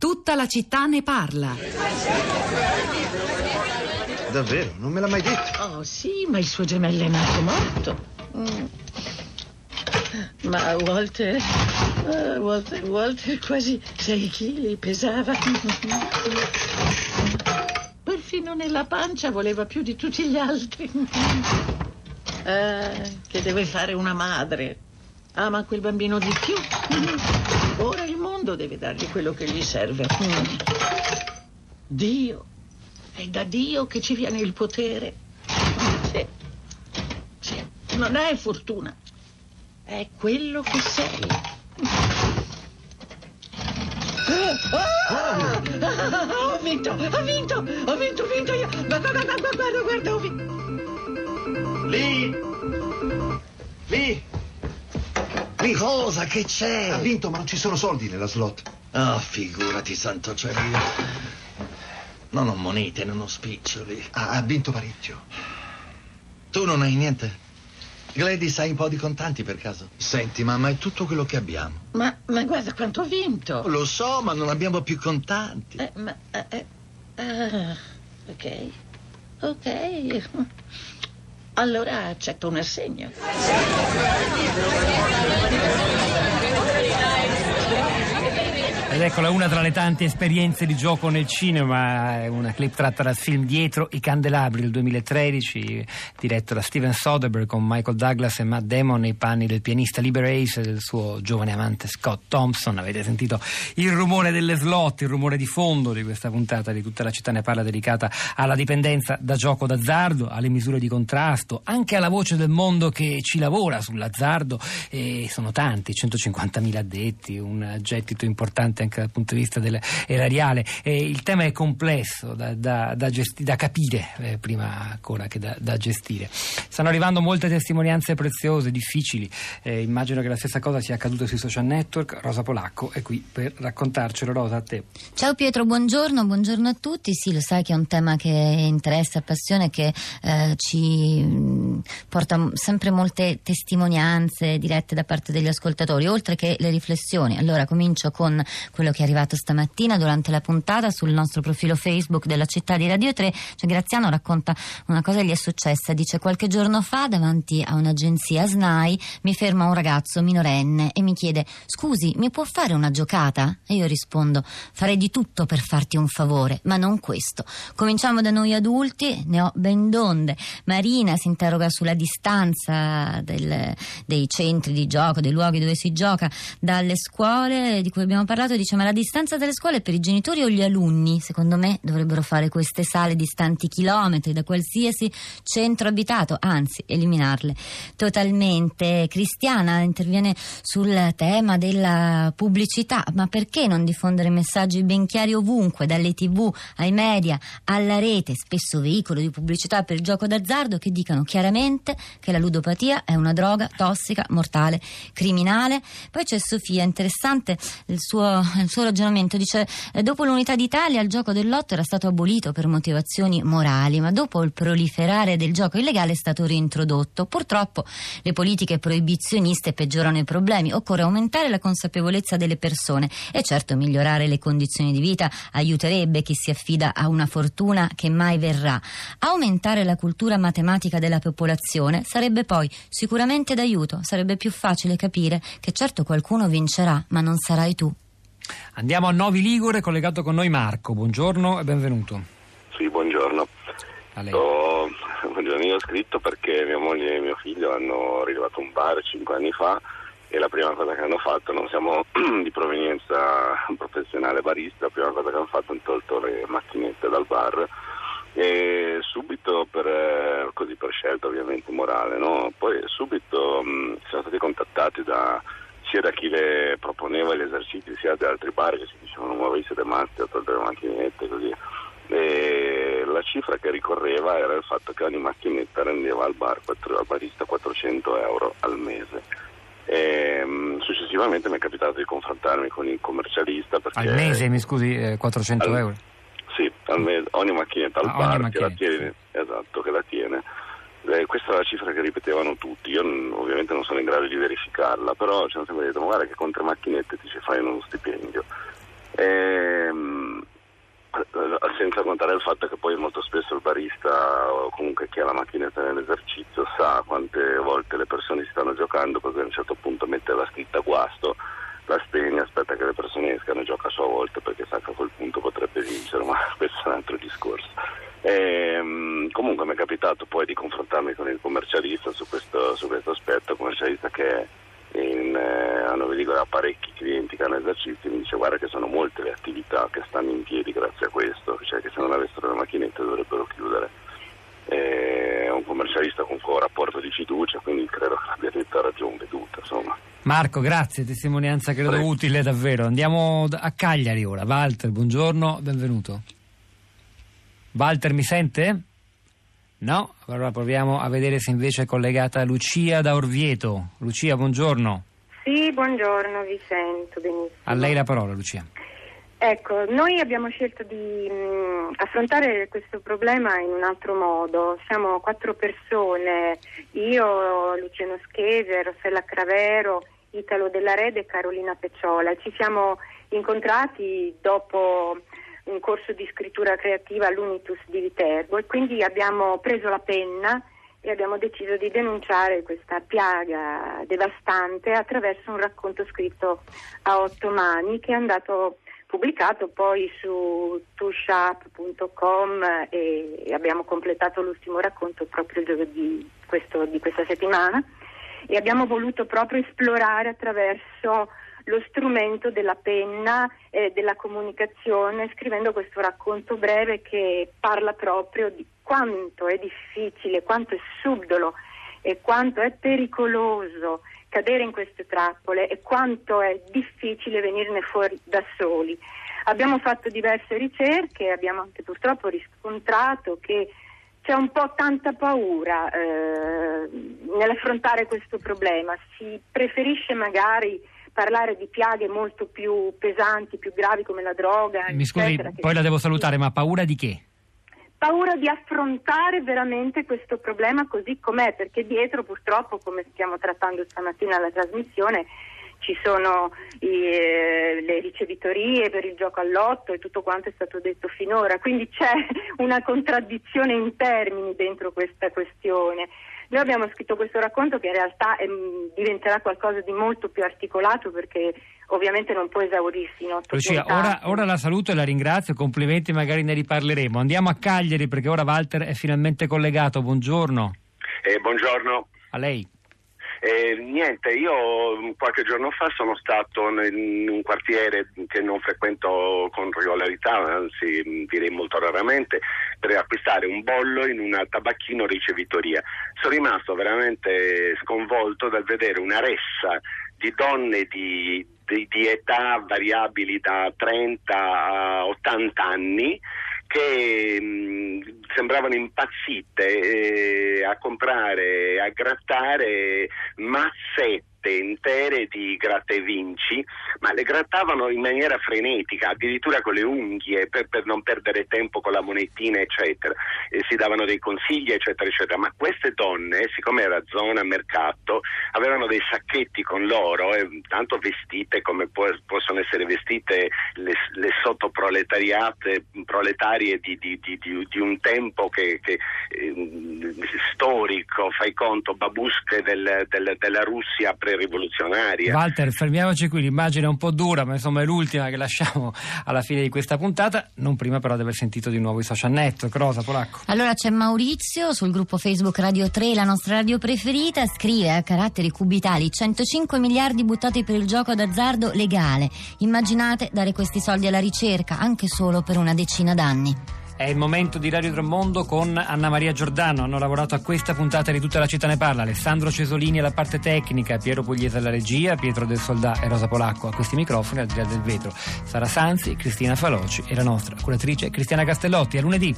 Tutta la città ne parla. Davvero? Non me l'ha mai detto. Oh sì, ma il suo gemello è nato morto. Mm. Ma Walter, Walter, Walter quasi 6 kg pesava. Perfino nella pancia voleva più di tutti gli altri. Eh, che deve fare una madre. Ama quel bambino di più. Ora il mondo deve dargli quello che gli serve. Dio. È da Dio che ci viene il potere. Sì. Sì. Non è fortuna. È quello che sei. Ah! Ho vinto, ho vinto, ho vinto, ho vinto io. Guarda, guarda, guarda, guarda, ho vinto. Lì! Lì! Lì! Cosa che c'è? Ha vinto, ma non ci sono soldi nella slot. Ah, figurati, santo cielo. Non ho monete, non ho spiccioli. Ha, ha vinto parecchio. Tu non hai niente? Gladys, hai un po' di contanti per caso? Senti, mamma, è tutto quello che abbiamo. Ma, ma guarda quanto ho vinto. Lo so, ma non abbiamo più contanti. Eh, ma, eh, eh, ah, ok, ok. Allora accetto un assegno. Ed eccola una tra le tante esperienze di gioco nel cinema, una clip tratta dal film Dietro i candelabri del 2013, diretto da Steven Soderbergh con Michael Douglas e Matt Damon nei panni del pianista Liberace e del suo giovane amante Scott Thompson. Avete sentito il rumore delle slot, il rumore di fondo di questa puntata di tutta la città ne parla dedicata alla dipendenza da gioco d'azzardo, alle misure di contrasto, anche alla voce del mondo che ci lavora sull'azzardo e sono tanti, 150.000 addetti, un gettito importante anche dal punto di vista erariale. Eh, il tema è complesso da, da, da, gesti- da capire eh, prima ancora che da, gestire. Stanno arrivando molte testimonianze preziose, difficili. Eh, immagino che la stessa cosa sia accaduta sui social network. Rosa Polacco è qui per raccontarcelo. Rosa, a te. Ciao Pietro, buongiorno, buongiorno a tutti. Sì, lo sai che è un tema che interessa, appassiona, che eh, ci porta sempre molte testimonianze dirette da parte degli ascoltatori, oltre che le riflessioni. Allora comincio con quello che è arrivato stamattina durante la puntata sul nostro profilo Facebook della città di Radio 3. Cioè, Graziano racconta una cosa che gli è successa. Dice qualche giorno fa davanti a un'agenzia SNAI mi ferma un ragazzo minorenne e mi chiede scusi mi può fare una giocata? E io rispondo farei di tutto per farti un favore, ma non questo. Cominciamo da noi adulti, ne ho ben donde. Marina si interroga sulla distanza del, dei centri di gioco, dei luoghi dove si gioca dalle scuole di cui abbiamo parlato dice ma la distanza delle scuole per i genitori o gli alunni? Secondo me dovrebbero fare queste sale distanti chilometri da qualsiasi centro abitato, anzi eliminarle totalmente. Cristiana interviene sul tema della pubblicità, ma perché non diffondere messaggi ben chiari ovunque, dalle tv ai media, alla rete, spesso veicolo di pubblicità per il gioco d'azzardo che dicano chiaramente che la ludopatia è una droga tossica, mortale, criminale. Poi c'è Sofia, interessante il suo il suo ragionamento. Dice eh, dopo l'unità d'Italia il gioco del lotto era stato abolito per motivazioni morali ma dopo il proliferare del gioco illegale è stato reintrodotto. Purtroppo le politiche proibizioniste peggiorano i problemi. Occorre aumentare la consapevolezza delle persone. E certo migliorare le condizioni di vita aiuterebbe chi si affida a una fortuna che mai verrà. Aumentare la cultura matematica della popolazione sarebbe poi sicuramente d'aiuto. Sarebbe più facile capire che certo qualcuno vincerà ma non sarai tu Andiamo a Novi Ligure, collegato con noi Marco. Buongiorno e benvenuto. Sì, buongiorno. Ho, buongiorno. Io ho scritto perché mia moglie e mio figlio hanno rilevato un bar cinque anni fa e la prima cosa che hanno fatto, non siamo di provenienza professionale barista, la prima cosa che hanno fatto hanno tolto le macchinette dal bar e subito per, eh, così per scelta ovviamente morale, no? poi subito mh, siamo stati contattati da sia da chi le proponeva gli esercizi sia da altri bar che si dicevano ma voi siete matti a togliere le macchinette così. E la cifra che ricorreva era il fatto che ogni macchinetta rendeva al, bar, al barista 400 euro al mese. E, um, successivamente mi è capitato di confrontarmi con il commercialista perché, al mese mi scusi eh, 400 al, euro? Sì al mese, ogni macchinetta al ah, bar che la tiene esatto che la tiene eh, questa è la cifra che ripetevano tutti, io n- ovviamente non sono in grado di verificarla, però ci hanno sempre detto guarda che con tre macchinette ti ci fai uno stipendio. Ehm, senza contare il fatto che poi molto spesso il barista o comunque chi ha la macchinetta nell'esercizio sa quante volte le persone si stanno giocando perché a un certo punto mette la scritta guasto, la spegne, aspetta che le persone escano e gioca a sua volta perché sa che a quel punto potrebbe vincere, ma questo è un altro discorso. E, ehm, comunque mi è capitato poi di confrontarmi con il commercialista su questo, su questo aspetto, commercialista che in, eh, a Novi Ligure ha parecchi clienti che hanno esercizi mi dice guarda che sono molte le attività che stanno in piedi grazie a questo, cioè che se non avessero le macchinette dovrebbero chiudere. È un commercialista con un rapporto di fiducia, quindi credo che l'abbia detta ragione veduta. Insomma. Marco, grazie, testimonianza credo Prego. utile davvero. Andiamo a Cagliari ora. Walter, buongiorno, benvenuto. Walter mi sente? No? Allora proviamo a vedere se invece è collegata Lucia da Orvieto. Lucia, buongiorno. Sì, buongiorno, vi sento benissimo. A lei la parola, Lucia. Ecco, noi abbiamo scelto di mh, mm, affrontare questo problema in un altro modo. Siamo quattro persone, io, Luciano Schese, Rossella Cravero, Italo Della Rede e Carolina Pecciola. Ci siamo incontrati dopo un corso di scrittura creativa all'Unitus di Viterbo e quindi abbiamo preso la penna e abbiamo deciso di denunciare questa piaga devastante attraverso un racconto scritto a otto mani che è andato pubblicato poi su tushap.com e abbiamo completato l'ultimo racconto proprio giovedì questo, di questa settimana. E abbiamo voluto proprio esplorare attraverso lo strumento della penna e della comunicazione scrivendo questo racconto breve che parla proprio di quanto è difficile, quanto è subdolo e quanto è pericoloso cadere in queste trappole e quanto è difficile venirne fuori da soli. Abbiamo fatto diverse ricerche e abbiamo anche purtroppo riscontrato che c'è un po' tanta paura eh, nell'affrontare questo problema, si preferisce magari parlare di piaghe molto più pesanti, più gravi come la droga. Mi scusi, poi la devo salutare, ma paura di che? Paura di affrontare veramente questo problema così com'è, perché dietro purtroppo, come stiamo trattando stamattina alla trasmissione, ci sono i, eh, le ricevitorie per il gioco all'otto e tutto quanto è stato detto finora, quindi c'è una contraddizione in termini dentro questa questione. Noi abbiamo scritto questo racconto che in realtà è, mm, diventerà qualcosa di molto più articolato perché ovviamente non può esaurirsi in otto Lucia, ora, ora, la saluto e la ringrazio, complimenti, magari ne riparleremo. Andiamo a Cagliari perché ora Walter è finalmente collegato, buongiorno. Eh, buongiorno. A lei. Eh, niente, io qualche giorno fa sono stato in un quartiere che non frequento con regolarità, anzi direi molto raramente, per acquistare un bollo in un tabacchino ricevitoria. Sono rimasto veramente sconvolto dal vedere una ressa di donne di, di, di età variabili da 30 a 80 anni che mh, sembravano impazzite eh, a comprare, a grattare mazzette intere di gratta vinci, ma le grattavano in maniera frenetica, addirittura con le unghie per, per non perdere tempo con la monetina, eccetera. E si davano dei consigli, eccetera, eccetera. Ma queste donne, siccome era zona mercato, avevano dei sacchetti con loro, eh, tanto vestite come può, possono essere vestite le, le sottoproletariate proletarie di, di, di, di, un tempo che, che eh, storico, fai conto, babusche del, del, della Russia pre rivoluzionaria. Walter, fermiamoci qui, l'immagine è un po' dura, ma insomma è l'ultima che lasciamo alla fine di questa puntata, non prima però di aver sentito di nuovo i social network. Rosa Polacco. Allora c'è Maurizio sul gruppo Facebook Radio 3, la nostra radio preferita, scrive a caratteri cubitali 105 miliardi buttati per il gioco d'azzardo legale. Immaginate dare questi soldi alla ricerca, anche solo per una decina d'anni. È il momento di Radio Tremondo con Anna Maria Giordano. Hanno lavorato a questa puntata di Tutta la città ne parla. Alessandro Cesolini alla parte tecnica, Piero Pugliese alla regia, Pietro del Soldà e Rosa Polacco a questi microfoni al di là del vetro. Sara Sanzi, Cristina Faloci e la nostra curatrice Cristiana Castellotti. A lunedì.